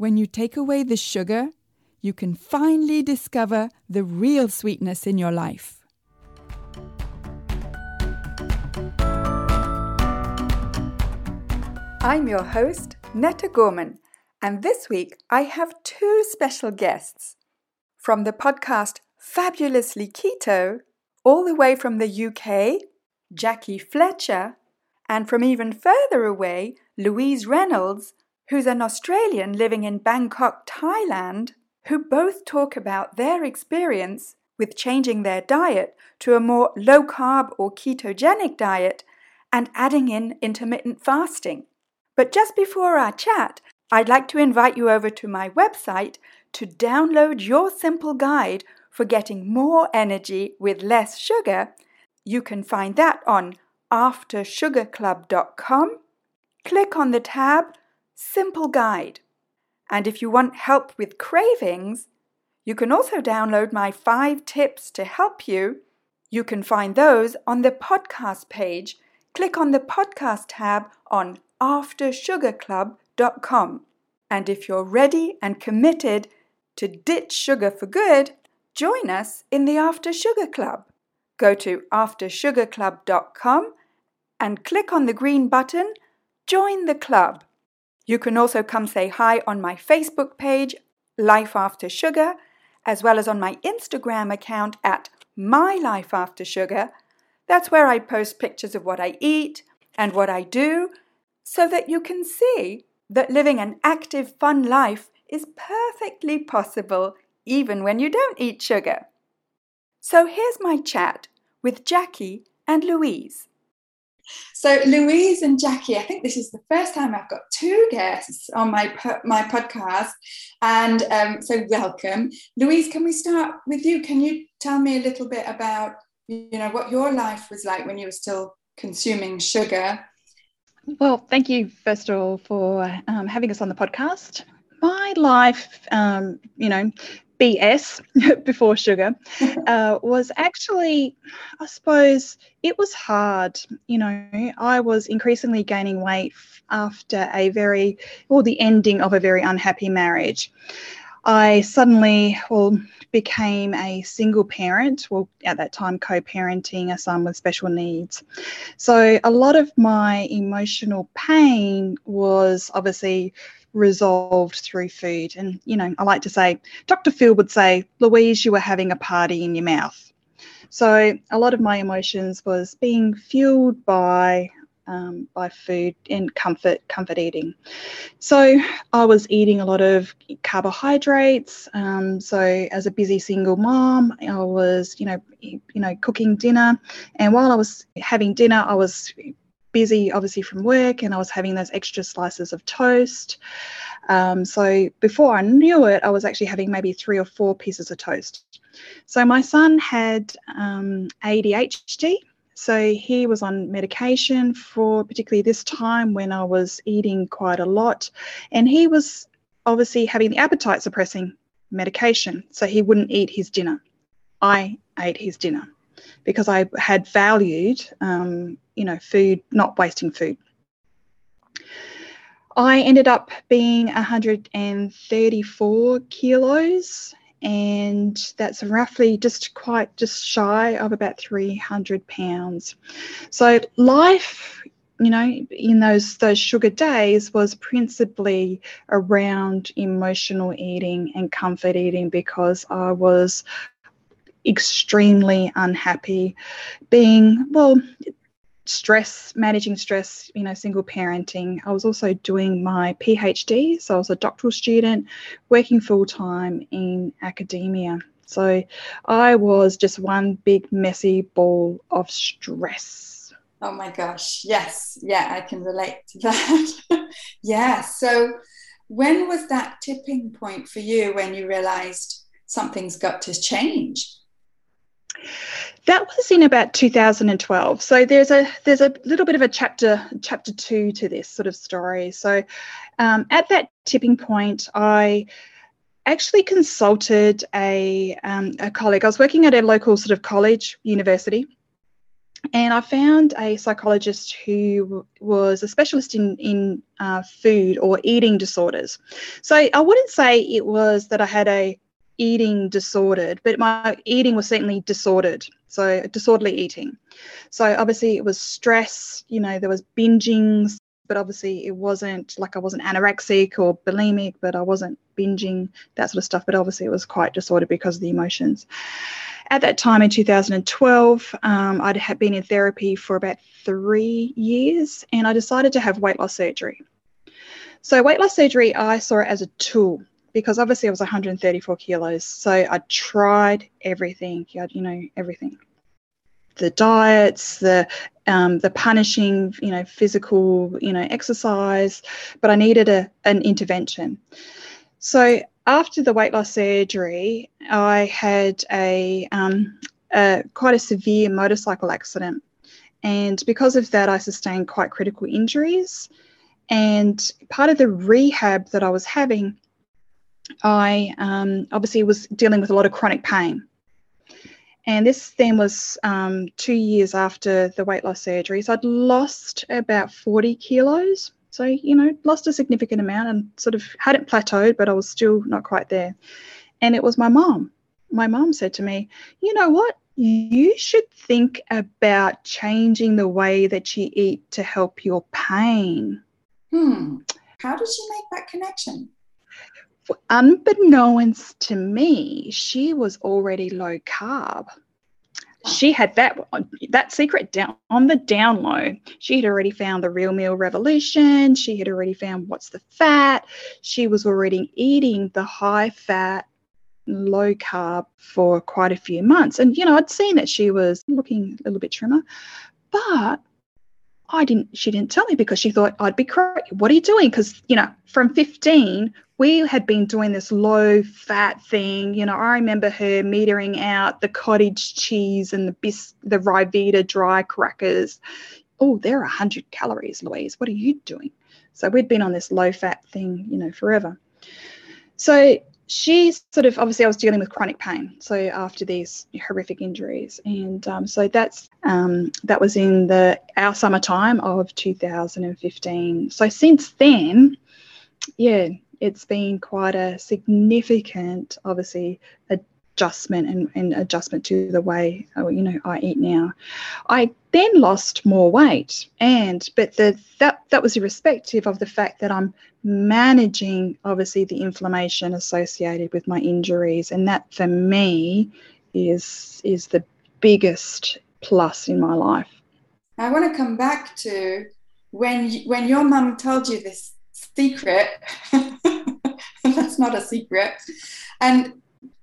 when you take away the sugar, you can finally discover the real sweetness in your life. I'm your host, Netta Gorman, and this week I have two special guests. From the podcast Fabulously Keto, all the way from the UK, Jackie Fletcher, and from even further away, Louise Reynolds, who's an Australian living in Bangkok, Thailand, who both talk about their experience with changing their diet to a more low carb or ketogenic diet and adding in intermittent fasting. But just before our chat, I'd like to invite you over to my website to download your simple guide for getting more energy with less sugar. You can find that on aftersugarclub.com. Click on the tab Simple Guide. And if you want help with cravings, you can also download my five tips to help you. You can find those on the podcast page. Click on the podcast tab on aftersugarclub.com. And if you're ready and committed to ditch sugar for good, join us in the After Sugar Club. Go to aftersugarclub.com and click on the green button Join the Club. You can also come say hi on my Facebook page, Life After Sugar, as well as on my Instagram account at My Life After Sugar. That's where I post pictures of what I eat and what I do so that you can see that living an active, fun life is perfectly possible even when you don't eat sugar. So here's my chat with Jackie and Louise. So Louise and Jackie, I think this is the first time I've got two guests on my my podcast, and um, so welcome, Louise. Can we start with you? Can you tell me a little bit about you know what your life was like when you were still consuming sugar? Well, thank you first of all for um, having us on the podcast. My life, um, you know, BS before sugar uh, was actually, I suppose, it was hard. You know, I was increasingly gaining weight after a very, or the ending of a very unhappy marriage. I suddenly, well, became a single parent, well, at that time, co parenting a son with special needs. So, a lot of my emotional pain was obviously resolved through food. And, you know, I like to say, Dr. Phil would say, Louise, you were having a party in your mouth. So a lot of my emotions was being fueled by um, by food and comfort comfort eating. So I was eating a lot of carbohydrates. Um, so as a busy single mom, I was you know you know cooking dinner, and while I was having dinner, I was busy, obviously, from work, and I was having those extra slices of toast. Um, so before I knew it, I was actually having maybe three or four pieces of toast. So my son had um, ADHD. So he was on medication for particularly this time when I was eating quite a lot. And he was obviously having the appetite suppressing medication. So he wouldn't eat his dinner. I ate his dinner because I had valued, um, you know, food, not wasting food. I ended up being 134 kilos, and that's roughly just quite just shy of about 300 pounds. So life, you know, in those those sugar days was principally around emotional eating and comfort eating because I was extremely unhappy, being, well, stress, managing stress, you know, single parenting. I was also doing my PhD, so I was a doctoral student working full time in academia. So I was just one big messy ball of stress. Oh my gosh. Yes. Yeah, I can relate to that. yeah. So when was that tipping point for you when you realized something's got to change? That was in about 2012. So there's a there's a little bit of a chapter chapter two to this sort of story. So um, at that tipping point, I actually consulted a um, a colleague. I was working at a local sort of college university, and I found a psychologist who was a specialist in in uh, food or eating disorders. So I wouldn't say it was that I had a eating disordered, but my eating was certainly disordered. So disorderly eating. So obviously it was stress. You know, there was binging, but obviously it wasn't like I wasn't anorexic or bulimic, but I wasn't binging that sort of stuff. But obviously it was quite disordered because of the emotions at that time in 2012, um, I'd had been in therapy for about three years and I decided to have weight loss surgery. So, weight loss surgery, I saw it as a tool because obviously I was 134 kilos. So, I tried everything, you know, everything the diets, the um, the punishing, you know, physical, you know, exercise, but I needed a, an intervention. So after the weight loss surgery, I had a, um, a quite a severe motorcycle accident, and because of that, I sustained quite critical injuries. And part of the rehab that I was having, I um, obviously was dealing with a lot of chronic pain. And this then was um, two years after the weight loss surgery. So I'd lost about 40 kilos. So, you know, lost a significant amount and sort of hadn't plateaued, but I was still not quite there. And it was my mom. My mom said to me, You know what? You should think about changing the way that you eat to help your pain. Hmm. How did she make that connection? Unbeknownst to me, she was already low carb she had that that secret down on the down low. She had already found the real meal revolution. She had already found what's the fat. She was already eating the high fat, low carb for quite a few months. And you know, I'd seen that she was looking a little bit trimmer, but I didn't, she didn't tell me because she thought I'd be crazy. What are you doing? Because, you know, from 15, we had been doing this low fat thing. You know, I remember her metering out the cottage cheese and the bis, the Ryvita dry crackers. Oh, they're 100 calories, Louise. What are you doing? So we'd been on this low fat thing, you know, forever. So she sort of obviously I was dealing with chronic pain. So after these horrific injuries, and um, so that's um, that was in the our summertime of 2015. So since then, yeah, it's been quite a significant, obviously, adjustment and, and adjustment to the way uh, you know I eat now. I then lost more weight, and but the that that was irrespective of the fact that I'm managing obviously the inflammation associated with my injuries, and that for me is is the biggest plus in my life. I want to come back to when when your mum told you this secret. Not a secret. And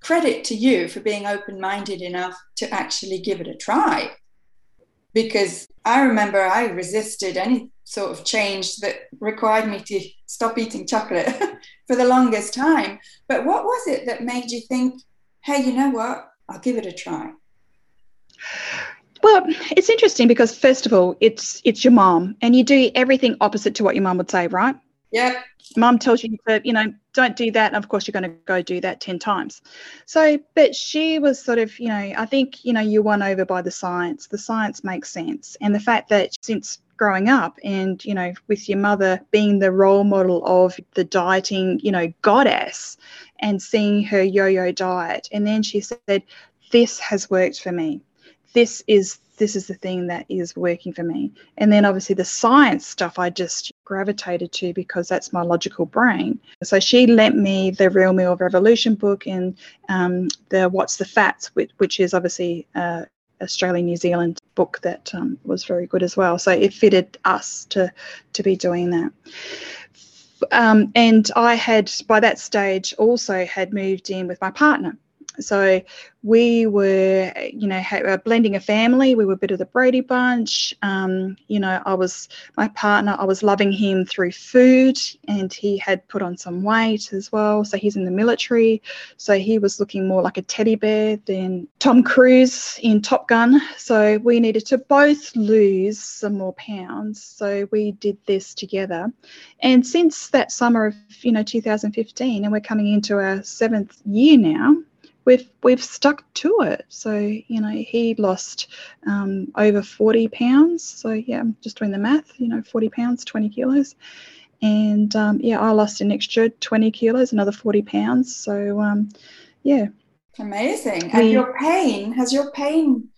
credit to you for being open minded enough to actually give it a try. Because I remember I resisted any sort of change that required me to stop eating chocolate for the longest time. But what was it that made you think, hey, you know what? I'll give it a try? Well, it's interesting because first of all, it's it's your mom, and you do everything opposite to what your mom would say, right? Yep. Mom tells you to, you know, don't do that. And of course, you're going to go do that 10 times. So, but she was sort of, you know, I think, you know, you're won over by the science. The science makes sense. And the fact that since growing up and, you know, with your mother being the role model of the dieting, you know, goddess and seeing her yo yo diet. And then she said, this has worked for me. This is this is the thing that is working for me. And then obviously the science stuff I just gravitated to because that's my logical brain. So she lent me the Real Meal Revolution book and um, the What's the Fats, which, which is obviously uh, Australian New Zealand book that um, was very good as well. So it fitted us to to be doing that. Um, and I had by that stage also had moved in with my partner so we were, you know, uh, blending a family. We were a bit of the Brady Bunch. Um, you know, I was my partner. I was loving him through food, and he had put on some weight as well. So he's in the military. So he was looking more like a teddy bear than Tom Cruise in Top Gun. So we needed to both lose some more pounds. So we did this together, and since that summer of you know 2015, and we're coming into our seventh year now we've we've stuck to it. So you know, he lost um, over forty pounds. So yeah, I'm just doing the math. You know, forty pounds, twenty kilos, and um, yeah, I lost an extra twenty kilos, another forty pounds. So um, yeah, amazing. And we, your pain has your pain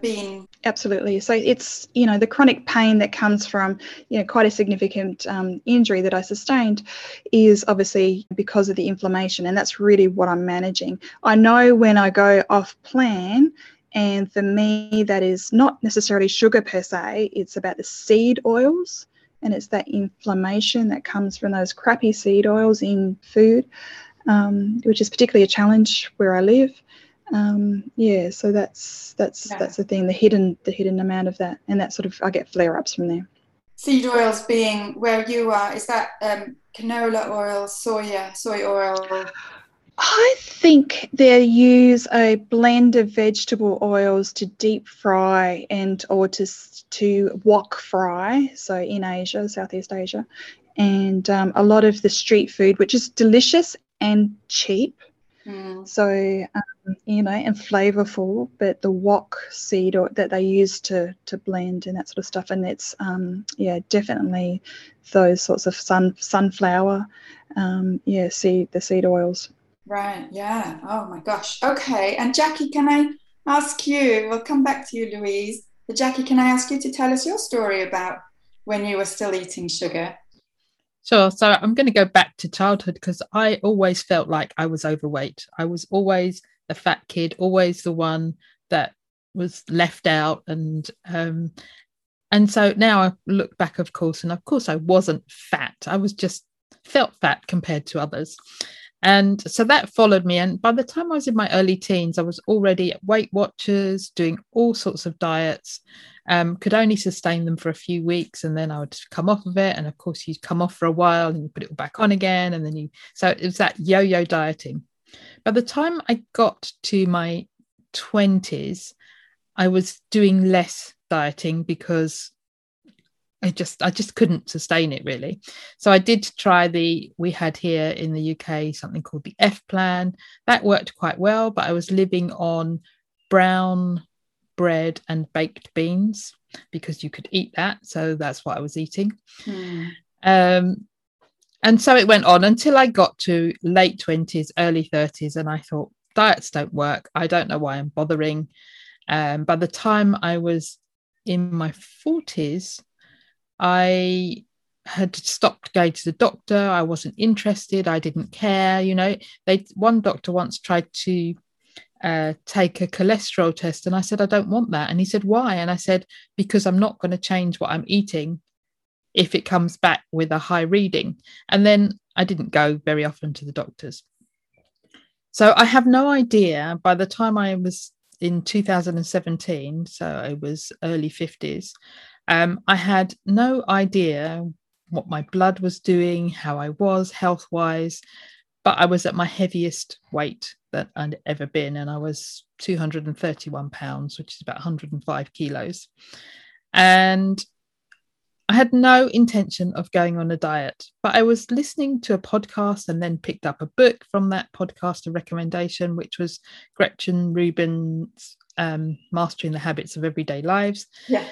been. Absolutely. So it's you know the chronic pain that comes from you know quite a significant um, injury that i sustained is obviously because of the inflammation and that's really what i'm managing. I know when i go off plan and for me that is not necessarily sugar per se it's about the seed oils and it's that inflammation that comes from those crappy seed oils in food um, which is particularly a challenge where i live um, yeah so that's that's yeah. that's the thing the hidden the hidden amount of that and that sort of i get flare ups from there seed oils being where you are is that um, canola oil soya soy oil I think they use a blend of vegetable oils to deep fry and or to to wok fry. So in Asia, Southeast Asia, and um, a lot of the street food, which is delicious and cheap. Mm. So um, you know, and flavorful, but the wok seed or, that they use to to blend and that sort of stuff, and it's um, yeah, definitely those sorts of sun sunflower, um, yeah, seed the seed oils. Right. Yeah. Oh my gosh. Okay. And Jackie, can I ask you? We'll come back to you, Louise. But Jackie, can I ask you to tell us your story about when you were still eating sugar? Sure. So I'm going to go back to childhood because I always felt like I was overweight. I was always the fat kid, always the one that was left out, and um, and so now I look back, of course, and of course I wasn't fat. I was just felt fat compared to others. And so that followed me. And by the time I was in my early teens, I was already at Weight Watchers, doing all sorts of diets um, could only sustain them for a few weeks and then I would come off of it. And of course, you'd come off for a while and you put it back on again. And then you, so it was that yo yo dieting. By the time I got to my 20s, I was doing less dieting because I just I just couldn't sustain it really. So I did try the we had here in the UK something called the F plan. That worked quite well, but I was living on brown bread and baked beans because you could eat that. So that's what I was eating. Mm. Um, and so it went on until I got to late 20s, early 30s, and I thought, diets don't work. I don't know why I'm bothering. Um, by the time I was in my 40s, I had stopped going to the doctor. I wasn't interested. I didn't care. You know, they one doctor once tried to uh, take a cholesterol test. And I said, I don't want that. And he said, Why? And I said, Because I'm not going to change what I'm eating if it comes back with a high reading. And then I didn't go very often to the doctors. So I have no idea by the time I was in 2017, so I was early 50s, um, I had no idea what my blood was doing, how I was health wise, but I was at my heaviest weight that I'd ever been, and I was 231 pounds, which is about 105 kilos. And I had no intention of going on a diet, but I was listening to a podcast and then picked up a book from that podcast, a recommendation, which was Gretchen Rubin's um, Mastering the Habits of Everyday Lives. Yeah.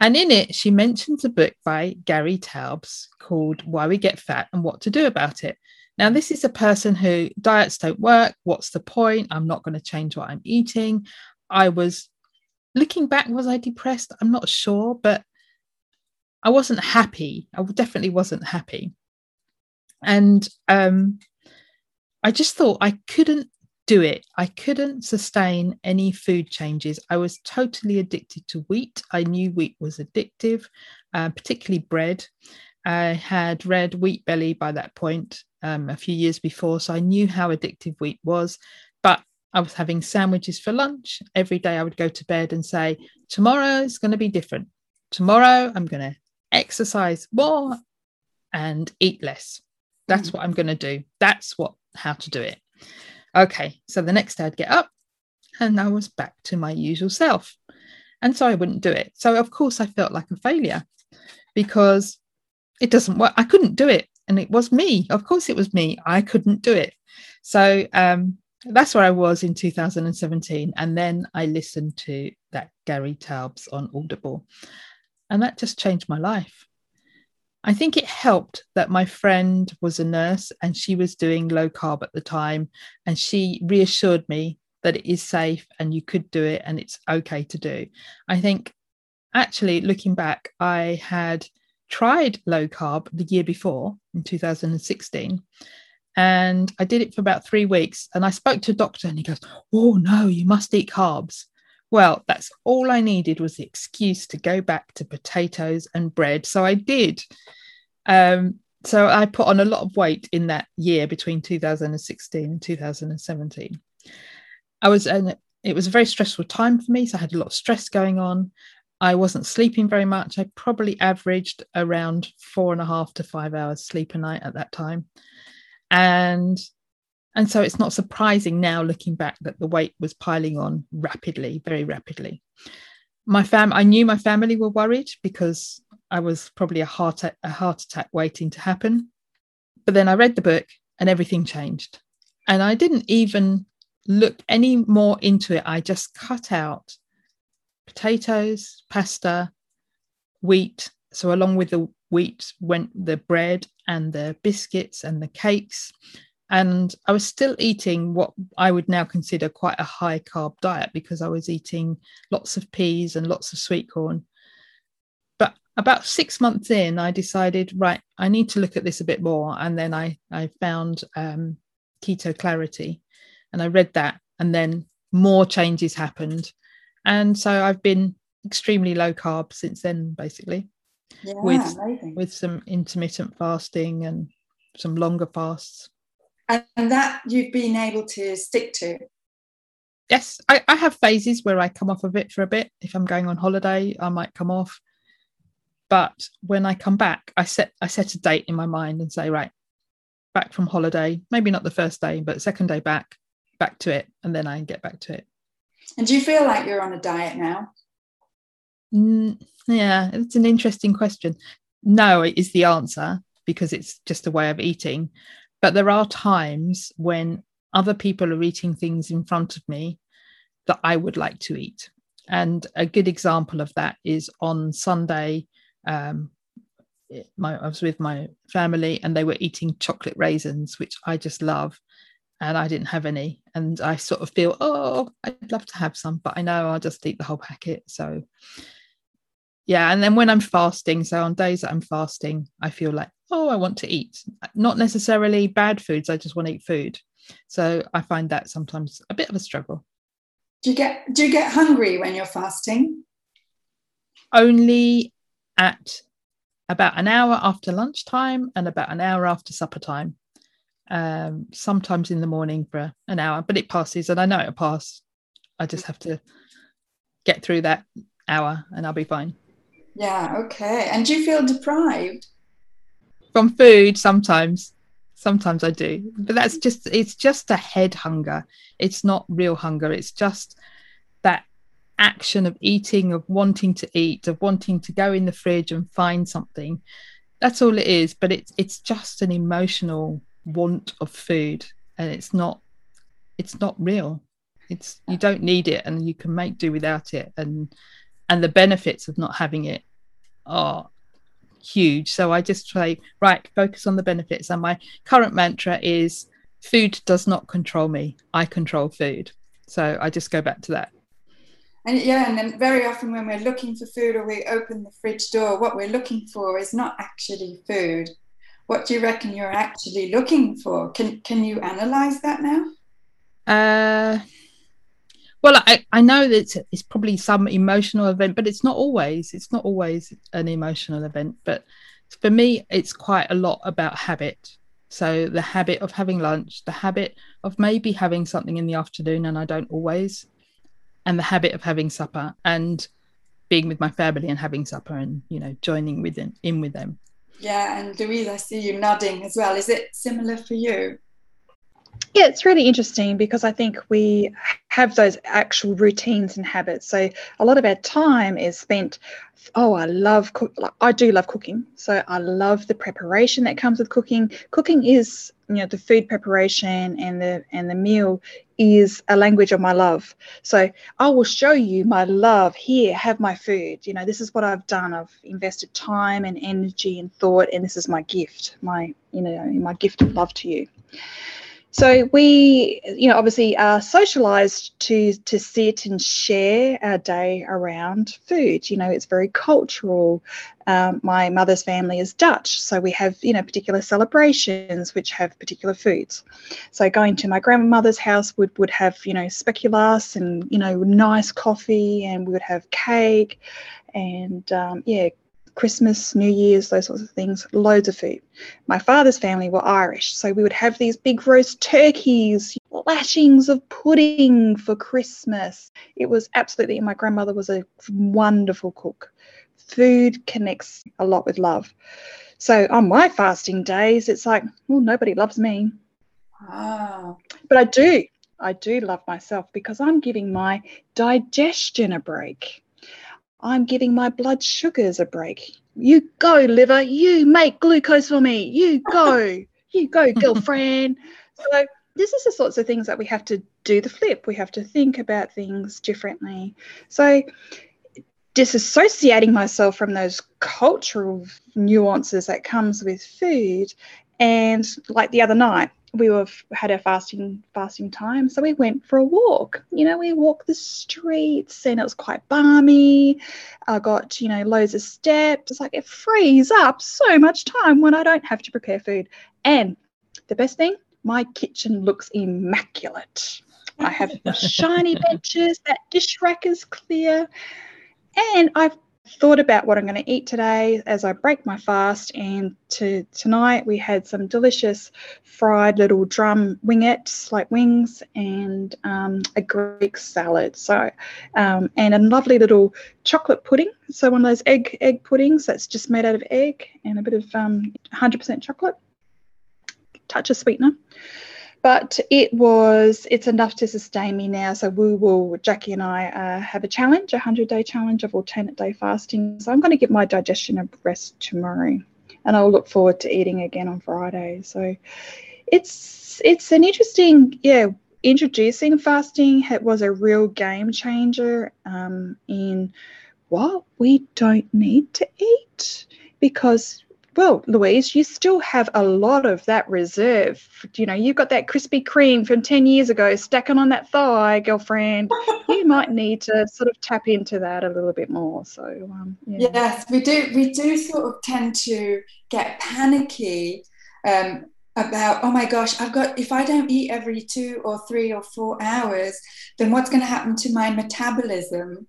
And in it, she mentions a book by Gary Taubes called Why We Get Fat and What to Do About It. Now, this is a person who diets don't work. What's the point? I'm not going to change what I'm eating. I was looking back, was I depressed? I'm not sure, but I wasn't happy. I definitely wasn't happy. And um, I just thought I couldn't do it. I couldn't sustain any food changes. I was totally addicted to wheat. I knew wheat was addictive, uh, particularly bread. I had read Wheat Belly by that point um, a few years before, so I knew how addictive wheat was. But I was having sandwiches for lunch. Every day I would go to bed and say, Tomorrow is going to be different. Tomorrow I'm going to exercise more and eat less. That's mm. what I'm going to do. That's what how to do it. Okay, so the next day I'd get up and I was back to my usual self. And so I wouldn't do it. So of course I felt like a failure because it doesn't work. I couldn't do it. And it was me. Of course it was me. I couldn't do it. So um, that's where I was in 2017. And then I listened to that Gary Taubes on Audible. And that just changed my life. I think it helped that my friend was a nurse and she was doing low carb at the time. And she reassured me that it is safe and you could do it and it's okay to do. I think actually, looking back, I had tried low carb the year before in 2016 and I did it for about three weeks. And I spoke to a doctor, and he goes, Oh, no, you must eat carbs. Well, that's all I needed was the excuse to go back to potatoes and bread. So I did. Um, so I put on a lot of weight in that year between 2016 and 2017. I was, and it was a very stressful time for me. So I had a lot of stress going on. I wasn't sleeping very much. I probably averaged around four and a half to five hours sleep a night at that time and and so it's not surprising now looking back that the weight was piling on rapidly very rapidly. My fam i knew my family were worried because i was probably a heart a heart attack waiting to happen. But then i read the book and everything changed. And i didn't even look any more into it. I just cut out potatoes pasta wheat. So along with the wheat went the bread and the biscuits and the cakes and i was still eating what i would now consider quite a high carb diet because i was eating lots of peas and lots of sweet corn but about six months in i decided right i need to look at this a bit more and then i i found um, keto clarity and i read that and then more changes happened and so i've been extremely low carb since then basically yeah, with amazing. with some intermittent fasting and some longer fasts. And that you've been able to stick to. Yes, I, I have phases where I come off of it for a bit. If I'm going on holiday, I might come off. But when I come back, I set I set a date in my mind and say, right, back from holiday, maybe not the first day, but second day back, back to it, and then I get back to it. And do you feel like you're on a diet now? Mm, yeah, it's an interesting question. No, is the answer because it's just a way of eating. But there are times when other people are eating things in front of me that I would like to eat. And a good example of that is on Sunday. Um, my, I was with my family and they were eating chocolate raisins, which I just love. And I didn't have any. And I sort of feel, oh, I'd love to have some, but I know I'll just eat the whole packet. So yeah and then when i'm fasting so on days that i'm fasting i feel like oh i want to eat. Not necessarily bad foods i just want to eat food. So i find that sometimes a bit of a struggle. Do you get do you get hungry when you're fasting? Only at about an hour after lunchtime and about an hour after supper time. Um, sometimes in the morning for an hour but it passes and i know it'll pass i just have to get through that hour and i'll be fine. Yeah, okay. And do you feel deprived? From food sometimes. Sometimes I do. But that's mm-hmm. just it's just a head hunger. It's not real hunger. It's just that action of eating, of wanting to eat, of wanting to go in the fridge and find something. That's all it is. But it's it's just an emotional want of food. And it's not it's not real. It's you don't need it and you can make do without it. And and the benefits of not having it are huge. So I just say, right, focus on the benefits. And my current mantra is food does not control me, I control food. So I just go back to that. And yeah, and then very often when we're looking for food or we open the fridge door, what we're looking for is not actually food. What do you reckon you're actually looking for? Can can you analyze that now? Uh well I, I know that it's, it's, probably some emotional event but it's not always it's not always an emotional event but for me it's quite a lot about habit So the habit of having lunch, the habit of maybe having something in the afternoon, and I don't always, and the habit of having supper and being with my family and having supper and you know joining with in, in with them. Yeah, and Louise, I see you nodding as well. Is it similar for you? Yeah, it's really interesting because I think we have those actual routines and habits. So a lot of our time is spent. Oh, I love cook. I do love cooking. So I love the preparation that comes with cooking. Cooking is, you know, the food preparation and the and the meal is a language of my love. So I will show you my love. Here, have my food. You know, this is what I've done. I've invested time and energy and thought, and this is my gift. My, you know, my gift of love to you. So we, you know, obviously are socialized to to sit and share our day around food. You know, it's very cultural. Um, my mother's family is Dutch, so we have you know particular celebrations which have particular foods. So going to my grandmother's house would would have you know speculoos and you know nice coffee, and we would have cake, and um, yeah, Christmas, New Year's, those sorts of things, loads of food. My father's family were Irish, so we would have these big roast turkeys, lashings of pudding for Christmas. It was absolutely, my grandmother was a wonderful cook. Food connects a lot with love. So on my fasting days, it's like, well, nobody loves me. Ah. But I do. I do love myself because I'm giving my digestion a break. I'm giving my blood sugars a break. You go, liver. You make glucose for me. You go. you go, girlfriend. so this is the sorts of things that we have to do the flip. We have to think about things differently. So disassociating myself from those cultural nuances that comes with food and like the other night we were had our fasting fasting time so we went for a walk. You know we walked the streets and it was quite balmy. I got you know loads of steps. It's like it frees up so much time when i don't have to prepare food. And the best thing my kitchen looks immaculate. I have shiny benches that dish rack is clear. And i've thought about what I'm going to eat today as I break my fast. And to tonight we had some delicious fried little drum wingettes, like wings, and um, a Greek salad. So, um, and a lovely little chocolate pudding. So one of those egg egg puddings that's just made out of egg and a bit of um, 100% chocolate, touch of sweetener but it was it's enough to sustain me now. So we will jackie and i uh, have a challenge a 100 day challenge of alternate day fasting. So i'm going to give my digestion a rest tomorrow and i'll look forward to eating again on friday. So it's it's an interesting yeah introducing fasting. It was a real game changer um, in what we don't need to eat because well, Louise, you still have a lot of that reserve. You know, you've got that Krispy Kreme from 10 years ago stacking on that thigh, girlfriend. you might need to sort of tap into that a little bit more. So, um, yeah. yes, we do. We do sort of tend to get panicky um, about, oh my gosh, I've got, if I don't eat every two or three or four hours, then what's going to happen to my metabolism?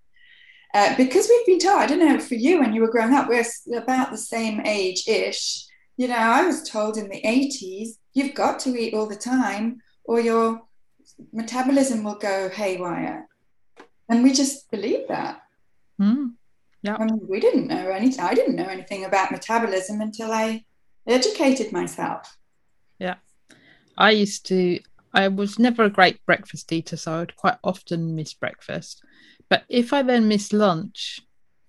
Uh, because we've been taught, I don't know for you when you were growing up, we're about the same age ish. You know, I was told in the 80s, you've got to eat all the time or your metabolism will go haywire. And we just believe that. Mm, yeah. I mean, we didn't know anything. I didn't know anything about metabolism until I educated myself. Yeah. I used to, I was never a great breakfast eater, so I would quite often miss breakfast. But if I then miss lunch,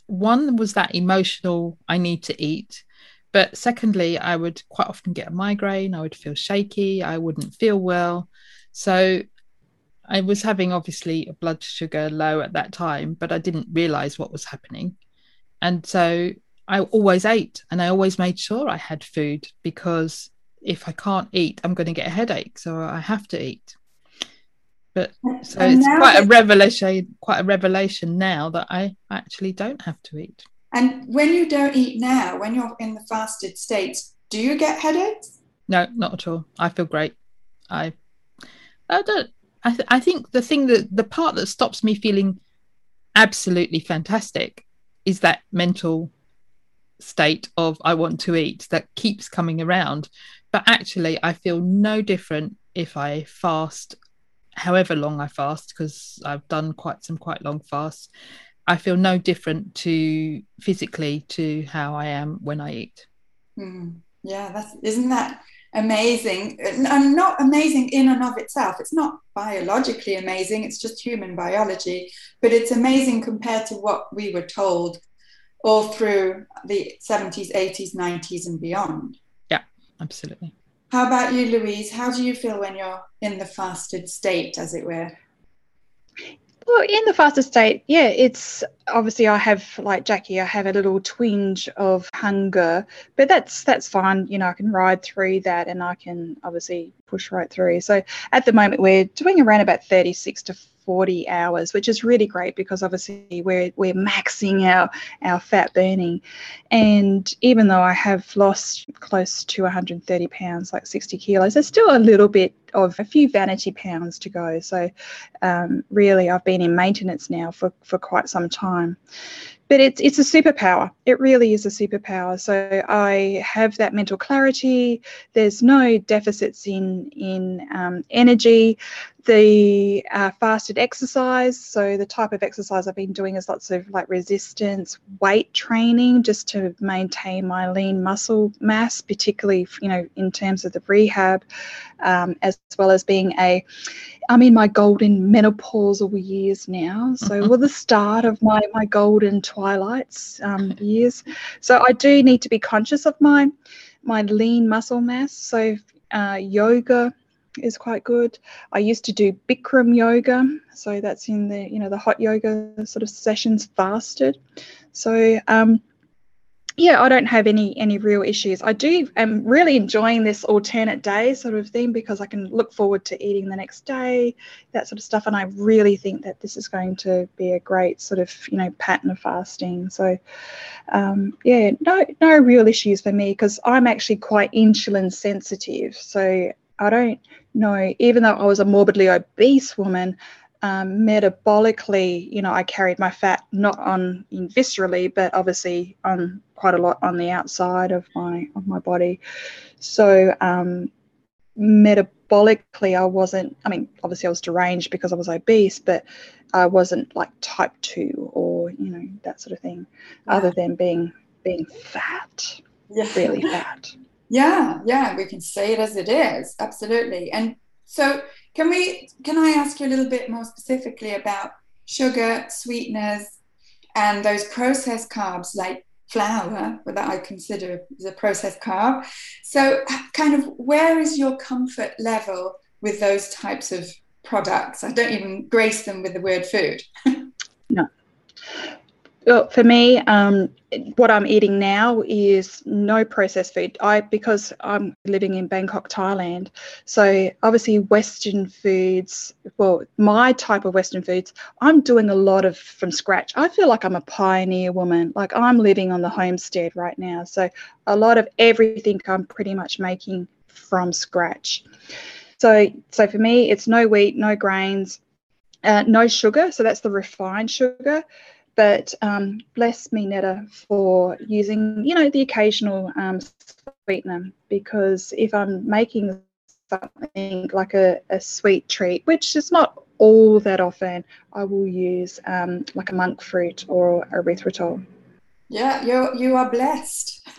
one was that emotional, I need to eat. But secondly, I would quite often get a migraine. I would feel shaky. I wouldn't feel well. So I was having obviously a blood sugar low at that time, but I didn't realize what was happening. And so I always ate and I always made sure I had food because if I can't eat, I'm going to get a headache. So I have to eat. But so and it's quite a revelation, quite a revelation now that I actually don't have to eat. And when you don't eat now, when you're in the fasted states, do you get headaches? No, not at all. I feel great. I, I don't. I, th- I think the thing that the part that stops me feeling absolutely fantastic is that mental state of I want to eat that keeps coming around but actually, I feel no different if I fast, however long I fast, because I've done quite some quite long fasts. I feel no different to physically to how I am when I eat. Mm, yeah, that's isn't that amazing? And not amazing in and of itself. It's not biologically amazing. It's just human biology, but it's amazing compared to what we were told all through the 70s, 80s, 90s, and beyond. Yeah, absolutely. How about you, Louise? How do you feel when you're in the fasted state, as it were? Well, in the fasted state, yeah, it's obviously I have like Jackie, I have a little twinge of hunger, but that's that's fine. You know, I can ride through that, and I can obviously push right through. So at the moment, we're doing around about thirty six to 40 hours, which is really great because obviously we're we're maxing our our fat burning. And even though I have lost close to 130 pounds, like 60 kilos, there's still a little bit of a few vanity pounds to go. So um, really, I've been in maintenance now for for quite some time but it's it's a superpower. It really is a superpower. So I have that mental clarity. There's no deficits in in um, energy. The uh, fasted exercise. So the type of exercise I've been doing is lots of like resistance, weight training, just to maintain my lean muscle mass, particularly you know in terms of the rehab, um, as well as being a I'm in my golden menopausal years now. So, well, the start of my, my golden twilights um, years. So, I do need to be conscious of my my lean muscle mass. So, uh, yoga is quite good. I used to do Bikram yoga, so that's in the you know the hot yoga sort of sessions fasted. So um, yeah, I don't have any any real issues. I do am really enjoying this alternate day sort of thing because I can look forward to eating the next day, that sort of stuff. And I really think that this is going to be a great sort of you know pattern of fasting. So um, yeah, no no real issues for me because I'm actually quite insulin sensitive. So I don't know, even though I was a morbidly obese woman, um, metabolically, you know, I carried my fat not on in viscerally, but obviously on quite a lot on the outside of my of my body. So um, metabolically, I wasn't. I mean, obviously, I was deranged because I was obese, but I wasn't like type two or you know that sort of thing. Yeah. Other than being being fat, yeah. really fat. Yeah, yeah, we can say it as it is, absolutely. And so can we? Can I ask you a little bit more specifically about sugar, sweeteners, and those processed carbs like flour, that I consider as a processed carb? So, kind of, where is your comfort level with those types of products? I don't even grace them with the word food. no. Well, for me, um, what I'm eating now is no processed food. I because I'm living in Bangkok, Thailand. So obviously, Western foods. Well, my type of Western foods, I'm doing a lot of from scratch. I feel like I'm a pioneer woman. Like I'm living on the homestead right now. So a lot of everything I'm pretty much making from scratch. So so for me, it's no wheat, no grains, uh, no sugar. So that's the refined sugar but um, bless me, Netta, for using, you know, the occasional um, sweetener because if I'm making something like a, a sweet treat, which is not all that often, I will use um, like a monk fruit or erythritol. Yeah, you you are blessed.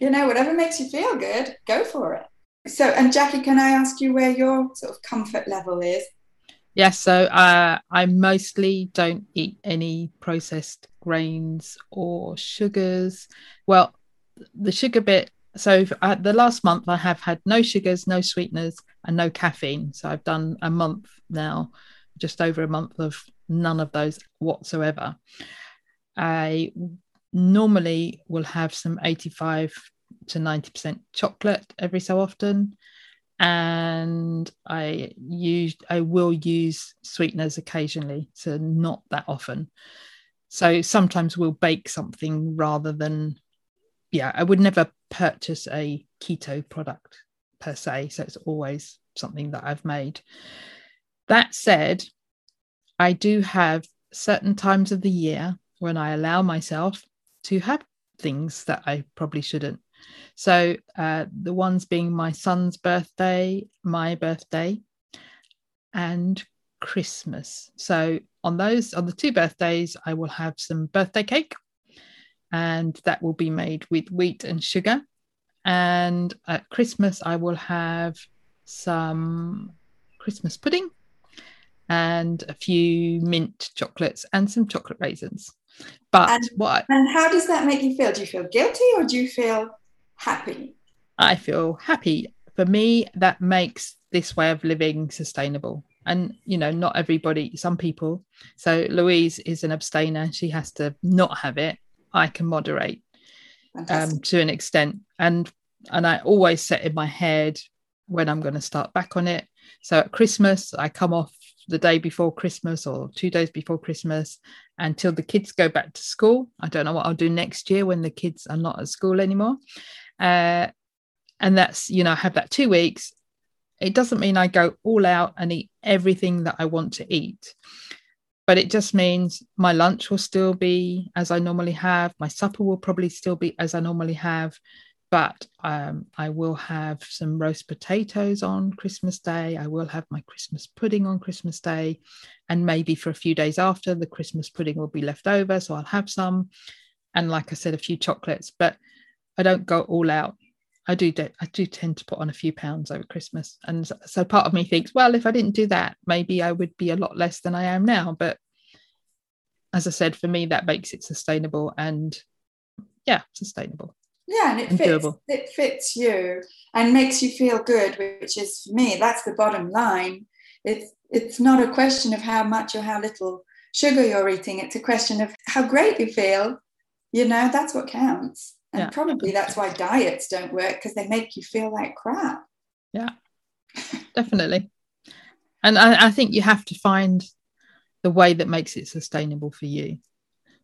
you know, whatever makes you feel good, go for it. So, and Jackie, can I ask you where your sort of comfort level is? Yes, so uh, I mostly don't eat any processed grains or sugars. Well, the sugar bit. So uh, the last month I have had no sugars, no sweeteners, and no caffeine. So I've done a month now, just over a month of none of those whatsoever. I normally will have some 85 to 90% chocolate every so often and I use I will use sweeteners occasionally, so not that often. So sometimes we'll bake something rather than yeah, I would never purchase a keto product per se, so it's always something that I've made. That said, I do have certain times of the year when I allow myself to have things that I probably shouldn't. So uh, the ones being my son's birthday, my birthday, and Christmas. So on those, on the two birthdays, I will have some birthday cake, and that will be made with wheat and sugar. And at Christmas, I will have some Christmas pudding and a few mint chocolates and some chocolate raisins. But and, what and how does that make you feel? Do you feel guilty or do you feel happy? I feel happy. For me, that makes this way of living sustainable. And you know, not everybody, some people. So Louise is an abstainer, she has to not have it. I can moderate um, to an extent. And and I always set in my head when I'm going to start back on it. So at Christmas, I come off the day before Christmas or two days before Christmas until the kids go back to school. I don't know what I'll do next year when the kids are not at school anymore. Uh, and that's, you know, I have that two weeks. It doesn't mean I go all out and eat everything that I want to eat. But it just means my lunch will still be as I normally have. My supper will probably still be as I normally have but um, I will have some roast potatoes on Christmas Day. I will have my Christmas pudding on Christmas Day. And maybe for a few days after, the Christmas pudding will be left over. So I'll have some. And like I said, a few chocolates, but I don't go all out. I do, I do tend to put on a few pounds over Christmas. And so part of me thinks, well, if I didn't do that, maybe I would be a lot less than I am now. But as I said, for me, that makes it sustainable and yeah, sustainable. Yeah, and it fits. It fits you and makes you feel good, which is for me. That's the bottom line. It's it's not a question of how much or how little sugar you're eating. It's a question of how great you feel. You know, that's what counts. And yeah. probably that's why diets don't work because they make you feel like crap. Yeah, definitely. And I, I think you have to find the way that makes it sustainable for you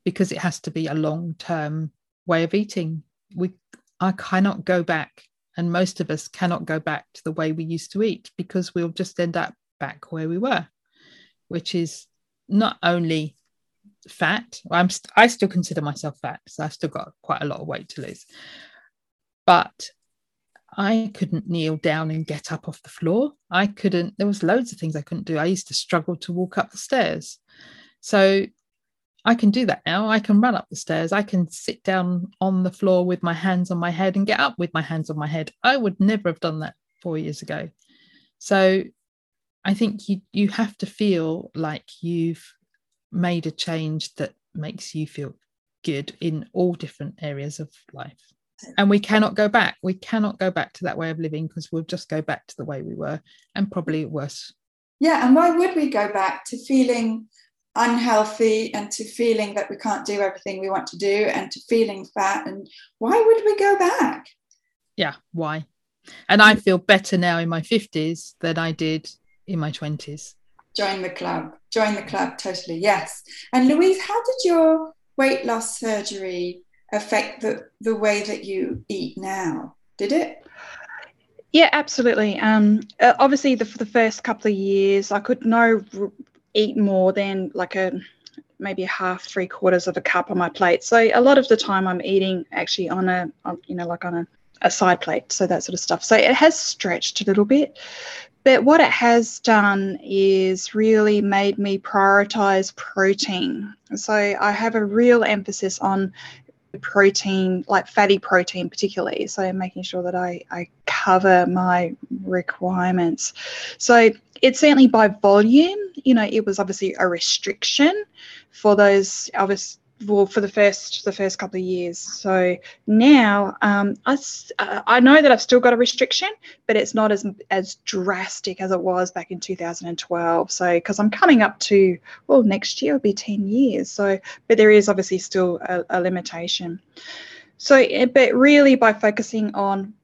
because it has to be a long term way of eating we I cannot go back, and most of us cannot go back to the way we used to eat because we'll just end up back where we were, which is not only fat. I'm st- I still consider myself fat, so I've still got quite a lot of weight to lose, but I couldn't kneel down and get up off the floor. I couldn't. There was loads of things I couldn't do. I used to struggle to walk up the stairs. So I can do that now. I can run up the stairs. I can sit down on the floor with my hands on my head and get up with my hands on my head. I would never have done that four years ago. So I think you you have to feel like you've made a change that makes you feel good in all different areas of life. And we cannot go back. We cannot go back to that way of living because we'll just go back to the way we were and probably worse. Yeah. And why would we go back to feeling unhealthy and to feeling that we can't do everything we want to do and to feeling fat and why would we go back yeah why and i mm. feel better now in my 50s than i did in my 20s join the club join the club totally yes and louise how did your weight loss surgery affect the the way that you eat now did it yeah, absolutely. Um, uh, obviously, the, for the first couple of years, I could no eat more than like a maybe half, three quarters of a cup on my plate. So a lot of the time I'm eating actually on a, on, you know, like on a, a side plate, so that sort of stuff. So it has stretched a little bit. But what it has done is really made me prioritize protein. So I have a real emphasis on protein, like fatty protein, particularly. So making sure that I, I cover my requirements. So it's certainly by volume, you know, it was obviously a restriction for those obvious well for the first the first couple of years. So now um, I, I know that i've still got a restriction but it's not as as drastic as it was back in 2012 so because i'm coming up to well next year will be 10 years. So but there is obviously still a, a limitation. So eh, but really by focusing on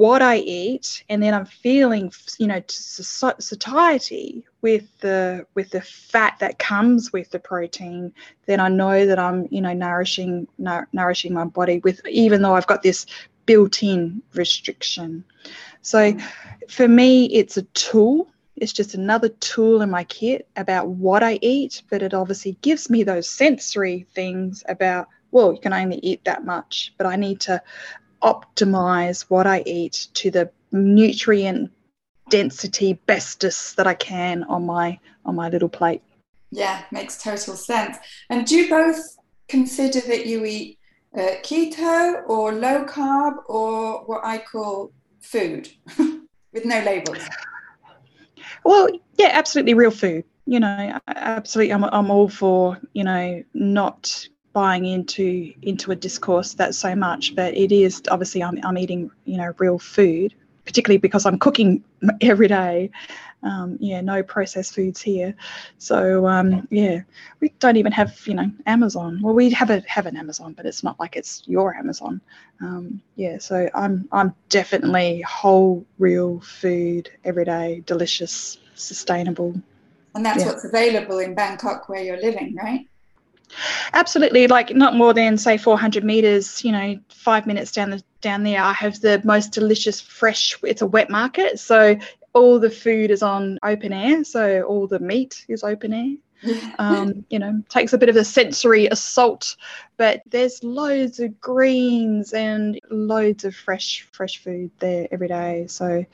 what I eat, and then I'm feeling, you know, satiety with the with the fat that comes with the protein. Then I know that I'm, you know, nourishing nourishing my body with, even though I've got this built-in restriction. So, for me, it's a tool. It's just another tool in my kit about what I eat, but it obviously gives me those sensory things about well, you can only eat that much, but I need to optimize what I eat to the nutrient density bestest that I can on my on my little plate. Yeah, makes total sense. And do you both consider that you eat uh, keto or low carb or what I call food with no labels? Well, yeah, absolutely real food. You know, absolutely. I'm, I'm all for you know not buying into into a discourse that so much, but it is obviously I'm I'm eating you know real food, particularly because I'm cooking every day. Um, yeah, no processed foods here. So um, yeah, we don't even have you know Amazon. Well, we have a have an Amazon, but it's not like it's your Amazon. Um, yeah, so I'm I'm definitely whole, real food every day, delicious, sustainable. And that's yeah. what's available in Bangkok where you're living, right? Absolutely, like not more than say 400 meters. You know, five minutes down the down there, I have the most delicious fresh. It's a wet market, so all the food is on open air, so all the meat is open air. um, you know, takes a bit of a sensory assault, but there's loads of greens and loads of fresh, fresh food there every day. So,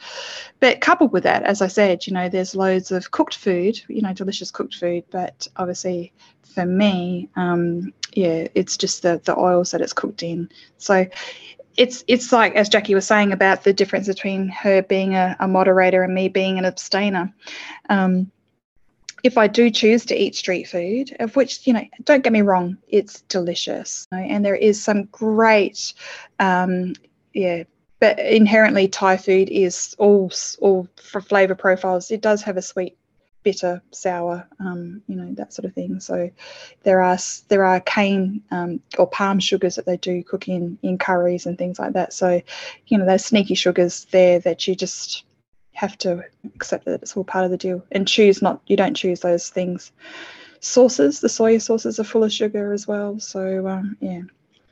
but coupled with that, as I said, you know, there's loads of cooked food, you know, delicious cooked food, but obviously for me, um, yeah, it's just the the oils that it's cooked in. So it's it's like as Jackie was saying about the difference between her being a, a moderator and me being an abstainer. Um, if I do choose to eat street food, of which you know, don't get me wrong, it's delicious, and there is some great, um, yeah. But inherently, Thai food is all all for flavor profiles. It does have a sweet bitter, sour, um, you know that sort of thing. So there are there are cane um, or palm sugars that they do cook in in curries and things like that. So you know those sneaky sugars there that you just have to accept that it's all part of the deal and choose not you don't choose those things. Sauces, the soya sauces are full of sugar as well. So um, yeah.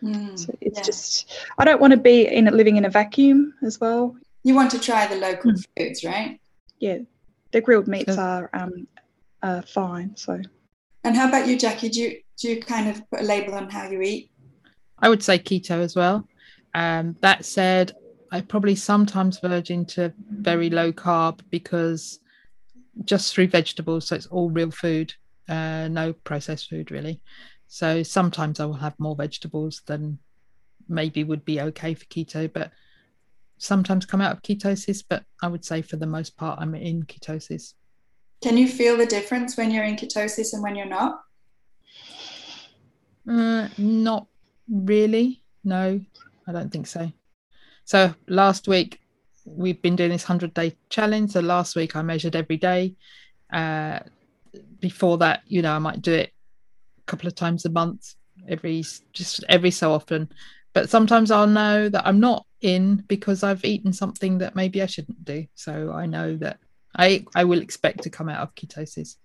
Mm, so it's yeah. just I don't want to be in living in a vacuum as well. You want to try the local mm. foods, right? Yeah, the grilled meats are um, uh, fine. So. And how about you, Jackie? Do you do you kind of put a label on how you eat? I would say keto as well. Um, that said, I probably sometimes verge into very low carb because just through vegetables, so it's all real food, uh, no processed food really. So sometimes I will have more vegetables than maybe would be okay for keto, but sometimes come out of ketosis, but I would say for the most part, I'm in ketosis. Can you feel the difference when you're in ketosis and when you're not? Uh, not really. No, I don't think so. So last week we've been doing this 100 day challenge. So last week I measured every day. Uh, before that, you know, I might do it a couple of times a month, every just every so often. But sometimes I'll know that I'm not in because I've eaten something that maybe I shouldn't do. So I know that I I will expect to come out of ketosis,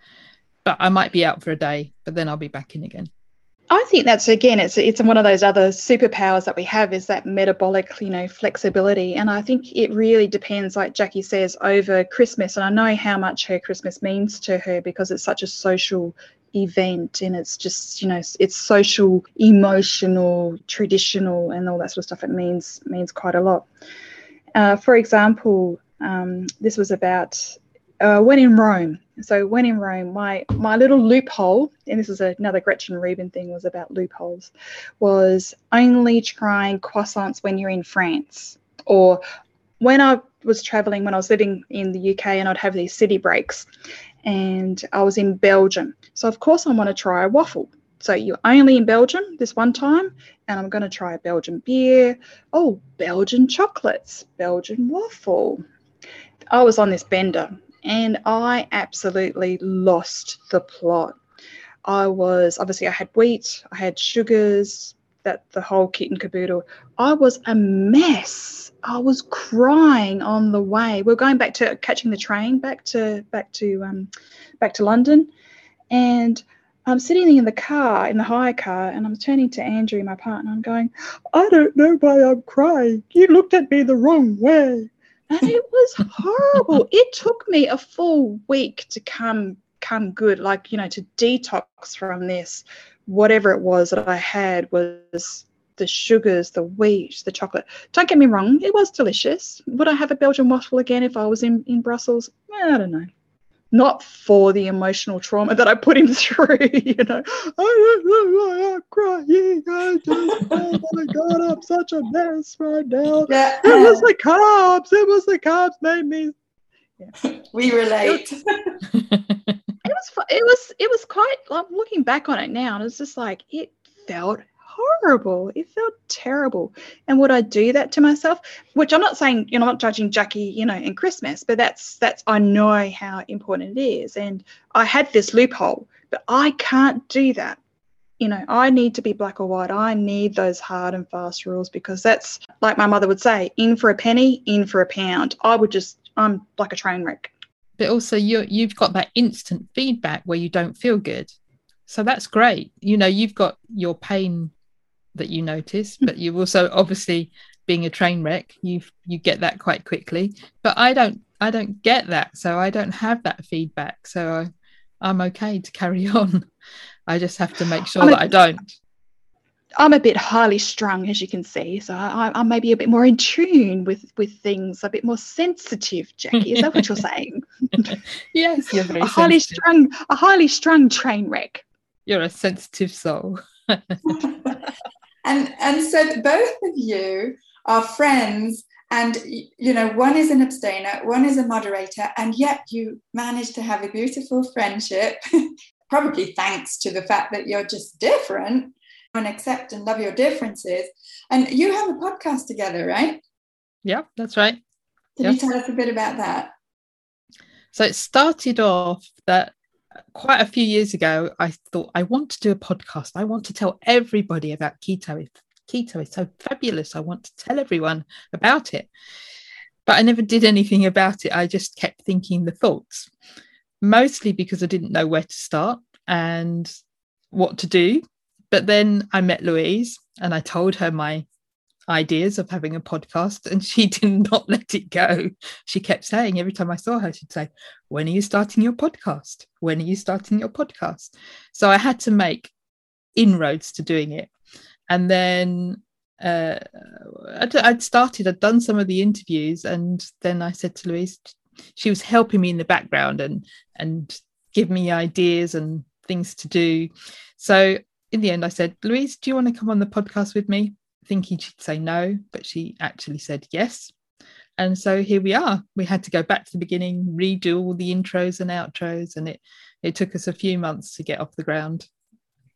but I might be out for a day, but then I'll be back in again. I think that's again, it's it's one of those other superpowers that we have is that metabolic, you know, flexibility. And I think it really depends, like Jackie says, over Christmas. And I know how much her Christmas means to her because it's such a social event and it's just you know it's social emotional traditional and all that sort of stuff it means means quite a lot uh, for example um, this was about uh, when in rome so when in rome my my little loophole and this is another gretchen rubin thing was about loopholes was only trying croissants when you're in france or when i was traveling when i was living in the uk and i'd have these city breaks and I was in Belgium. So, of course, I want to try a waffle. So, you're only in Belgium this one time, and I'm going to try a Belgian beer. Oh, Belgian chocolates, Belgian waffle. I was on this bender and I absolutely lost the plot. I was obviously, I had wheat, I had sugars, that the whole kit and caboodle. I was a mess. I was crying on the way. We are going back to catching the train back to back to um, back to London, and I'm sitting in the car in the hire car, and I'm turning to Andrew, my partner. I'm going, I don't know why I'm crying. You looked at me the wrong way, and it was horrible. it took me a full week to come come good, like you know, to detox from this whatever it was that I had was the sugars, the wheat, the chocolate. Don't get me wrong, it was delicious. Would I have a Belgian waffle again if I was in, in Brussels? I don't know. Not for the emotional trauma that I put him through, you know. I'm crying. I just, oh my God, I'm such a mess right now. Yeah. It was the cops. It was the cops made me. We relate. It was, it was, it was quite. I'm looking back on it now, and it's just like it felt horrible. It felt terrible. And would I do that to myself? Which I'm not saying, you know, not judging Jackie, you know, in Christmas, but that's that's I know how important it is. And I had this loophole, but I can't do that. You know, I need to be black or white. I need those hard and fast rules because that's like my mother would say, in for a penny, in for a pound. I would just I'm like a train wreck. but also you you've got that instant feedback where you don't feel good so that's great you know you've got your pain that you notice but you've also obviously being a train wreck you you get that quite quickly but i don't i don't get that so i don't have that feedback so I, i'm okay to carry on i just have to make sure I'm that i don't I'm a bit highly strung, as you can see, so I, I'm maybe a bit more in tune with with things, a bit more sensitive. Jackie, is that what you're saying? yes you're very a highly sensitive. strung, a highly strung train wreck. you're a sensitive soul and and so both of you are friends and you know one is an abstainer one is a moderator and yet you manage to have a beautiful friendship probably thanks to the fact that you're just different and accept and love your differences. And you have a podcast together right? Yeah that's right. Can Yes. you tell us a bit about that? So it started off that quite a few years ago, I thought I want to do a podcast. I want to tell everybody about keto. Keto is so fabulous. I want to tell everyone about it. But I never did anything about it. I just kept thinking the thoughts, mostly because I didn't know where to start and what to do. But then I met Louise and I told her my ideas of having a podcast, and she did not let it go. She kept saying every time I saw her, she'd say, when are you starting your podcast? When are you starting your podcast? So I had to make inroads to doing it. And then uh, I'd, I'd started, I'd done some of the interviews, and then I said to Louise, she was helping me in the background and and give me ideas and things to do. So in the end, I said, Louise, do you want to come on the podcast with me? Thinking she'd say no, but she actually said yes. And so here we are. We had to go back to the beginning, redo all the intros and outros, and it it took us a few months to get off the ground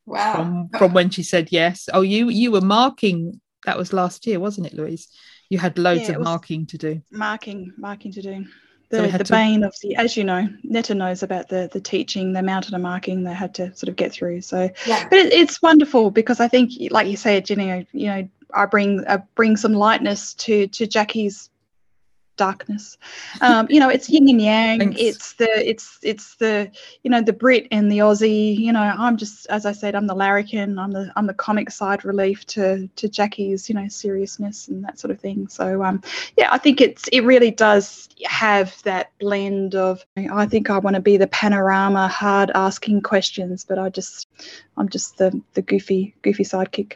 wow from from when she said yes. Oh, you you were marking that was last year, wasn't it, Louise? You had loads Yeah, of marking to do. Marking, marking to do. So The, had the to- bane of the, as you know, Netta knows about the the teaching, the mountain of marking they had to sort of get through. So yeah but it, it's wonderful because I think, like you said, Jenny, you know, I bring I bring some lightness to to Jackie's darkness. Um, you know, it's yin and yang. Thanks. It's the it's it's the you know the Brit and the Aussie. You know, I'm just as I said, I'm the larrikin. I'm the I'm the comic side relief to to Jackie's you know seriousness and that sort of thing. So um, yeah, I think it's it really does have that blend of. I think I want to be the panorama, hard asking questions, but I just I'm just the the goofy goofy sidekick.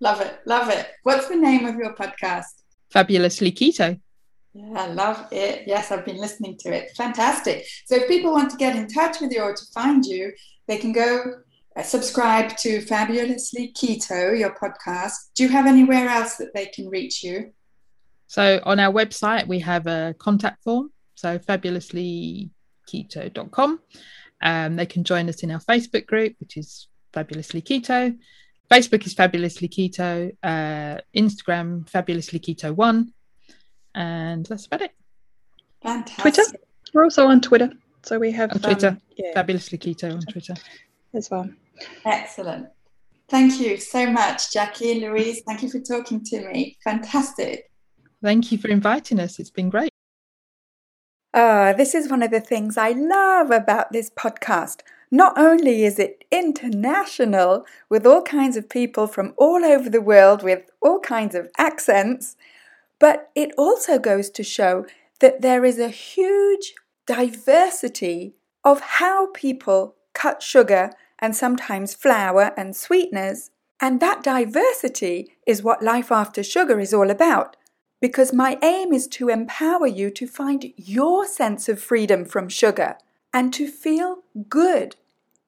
Love it love it what's the name of your podcast Fabulously keto. Yeah, I love it. Yes, I've been listening to it. Fantastic. So if people want to get in touch with you or to find you, they can go uh, subscribe to Fabulously Keto, your podcast. Do you have anywhere else that they can reach you? So on our website, we have a contact form. So fabulouslyketo.com. Um, they can join us in our Facebook group, which is Fabulously Keto. Facebook is Fabulously Keto. Uh, Instagram, Fabulously Keto One. And that's about it. Fantastic. Twitter. We're also on Twitter, so we have On Twitter. um, yeah, Fabulously Keto on Twitter. as well. Excellent. Thank you so much, Jackie and Louise. Thank you for talking to me. Fantastic. Thank you for inviting us. It's been great. Ah, this is one of the things I love about this podcast. Not only is it international with all kinds of people from all over the world with all kinds of accents, but it also goes to show that there is a huge diversity of how people cut sugar and sometimes flour and sweeteners. And that diversity is what Life After Sugar is all about, because my aim is to empower you to find your sense of freedom from sugar and to feel good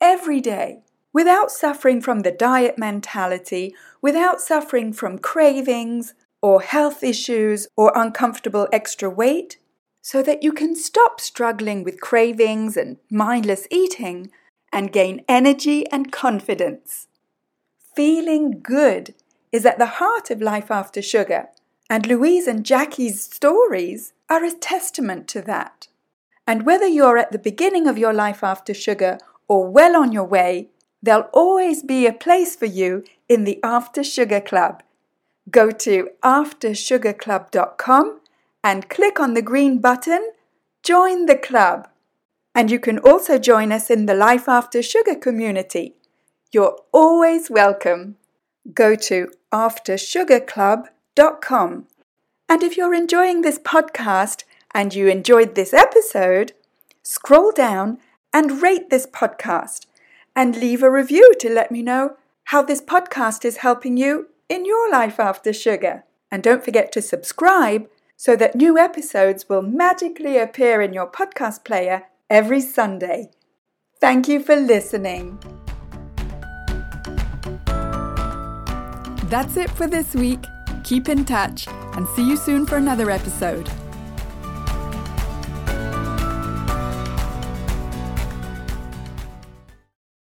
every day without suffering from the diet mentality, without suffering from cravings or health issues or uncomfortable extra weight, so that you can stop struggling with cravings and mindless eating and gain energy and confidence. Feeling good is at the heart of life after sugar, and Louise and Jackie's stories are a testament to that. And whether you're at the beginning of your life after sugar or well on your way, there'll always be a place for you in the After Sugar Club. Go to aftersugarclub.com and click on the green button Join the Club. And you can also join us in the Life After Sugar community. You're always welcome. Go to aftersugarclub.com. And if you're enjoying this podcast and you enjoyed this episode, scroll down and rate this podcast and leave a review to let me know how this podcast is helping you in your life after sugar. And don't forget to subscribe so that new episodes will magically appear in your podcast player every Sunday. Thank you for listening. That's it for this week. Keep in touch and see you soon for another episode.